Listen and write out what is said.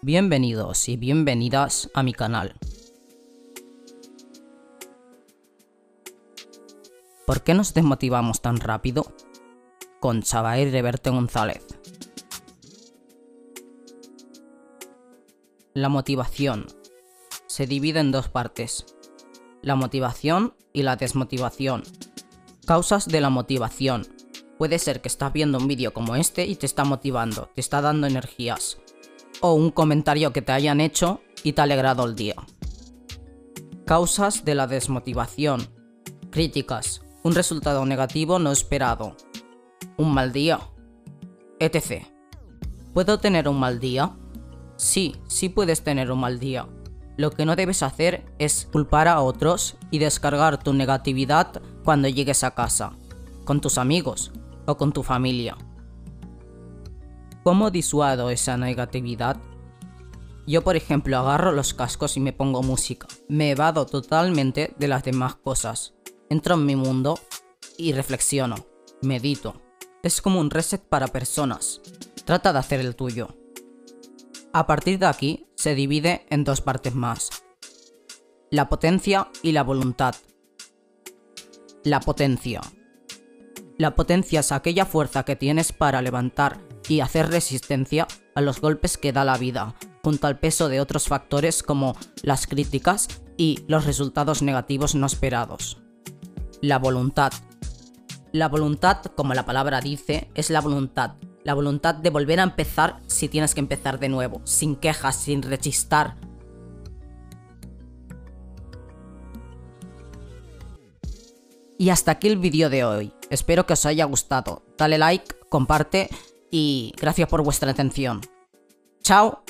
Bienvenidos y bienvenidas a mi canal. ¿Por qué nos desmotivamos tan rápido? Con Chavair Reverte González. La motivación se divide en dos partes. La motivación y la desmotivación. Causas de la motivación. Puede ser que estás viendo un vídeo como este y te está motivando, te está dando energías. O un comentario que te hayan hecho y te ha alegrado el día. Causas de la desmotivación. Críticas. Un resultado negativo no esperado. Un mal día. Etc. ¿Puedo tener un mal día? Sí, sí puedes tener un mal día. Lo que no debes hacer es culpar a otros y descargar tu negatividad cuando llegues a casa, con tus amigos o con tu familia. ¿Cómo disuado esa negatividad? Yo, por ejemplo, agarro los cascos y me pongo música. Me evado totalmente de las demás cosas. Entro en mi mundo y reflexiono, medito. Es como un reset para personas. Trata de hacer el tuyo. A partir de aquí se divide en dos partes más. La potencia y la voluntad. La potencia. La potencia es aquella fuerza que tienes para levantar y hacer resistencia a los golpes que da la vida, junto al peso de otros factores como las críticas y los resultados negativos no esperados. La voluntad. La voluntad, como la palabra dice, es la voluntad, la voluntad de volver a empezar si tienes que empezar de nuevo, sin quejas, sin rechistar. Y hasta aquí el vídeo de hoy. Espero que os haya gustado. Dale like, comparte y gracias por vuestra atención. ¡Chao!